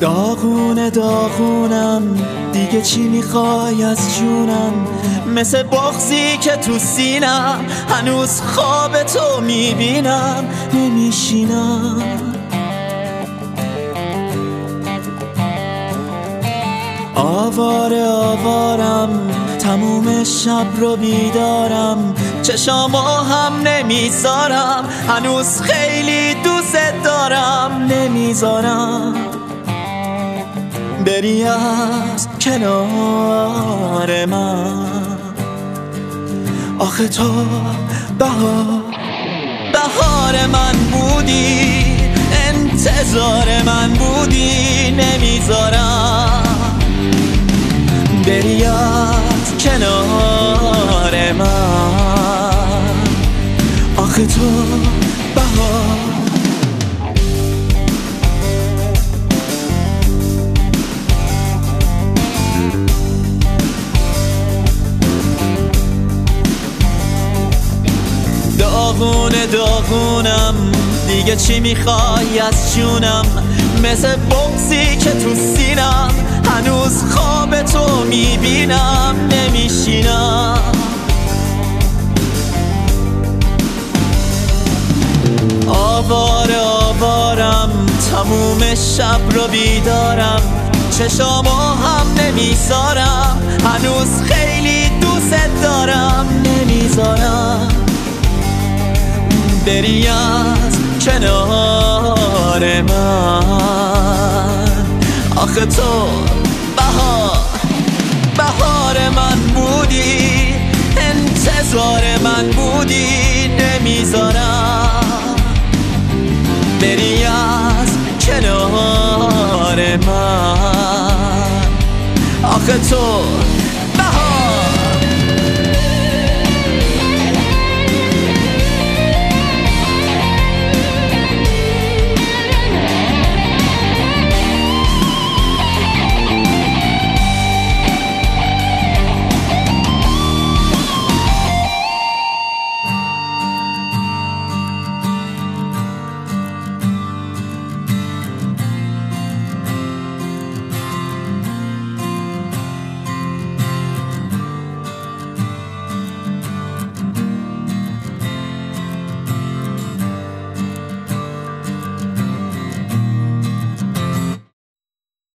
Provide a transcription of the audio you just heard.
داغونه داغونم. دیگه چی می‌خوای از جونم؟ مثل بغزی که تو سینم. هنوز خواب تو می‌بینم. نمیشینم. آواره آوارم. تموم شب رو بیدارم. چشامو هم نمی‌ذارم. هنوز خیلی دوست دارم. نمی‌ذارم. بری از کنار من. آخه تو بهار بهار من بودی انتظار من بودی نمی‌ذارم. بری از کنار من. آخه تو داغونه داغونم. دیگه چی می‌خوای از جونم؟ مثل بغزی که تو سینم. هنوز خواب تو می‌بینم. نمیشینم. آوار آوارم. تموم شب رو بیدارم. چشامو هم نمی‌ذارم. هنوز خیلی دوست دارم. نمی‌ذارم. بری از کنار من. آخه تو بهار بهار من بودی انتظار من بودی نمی‌ذارم. بری از کنار من. آخه تو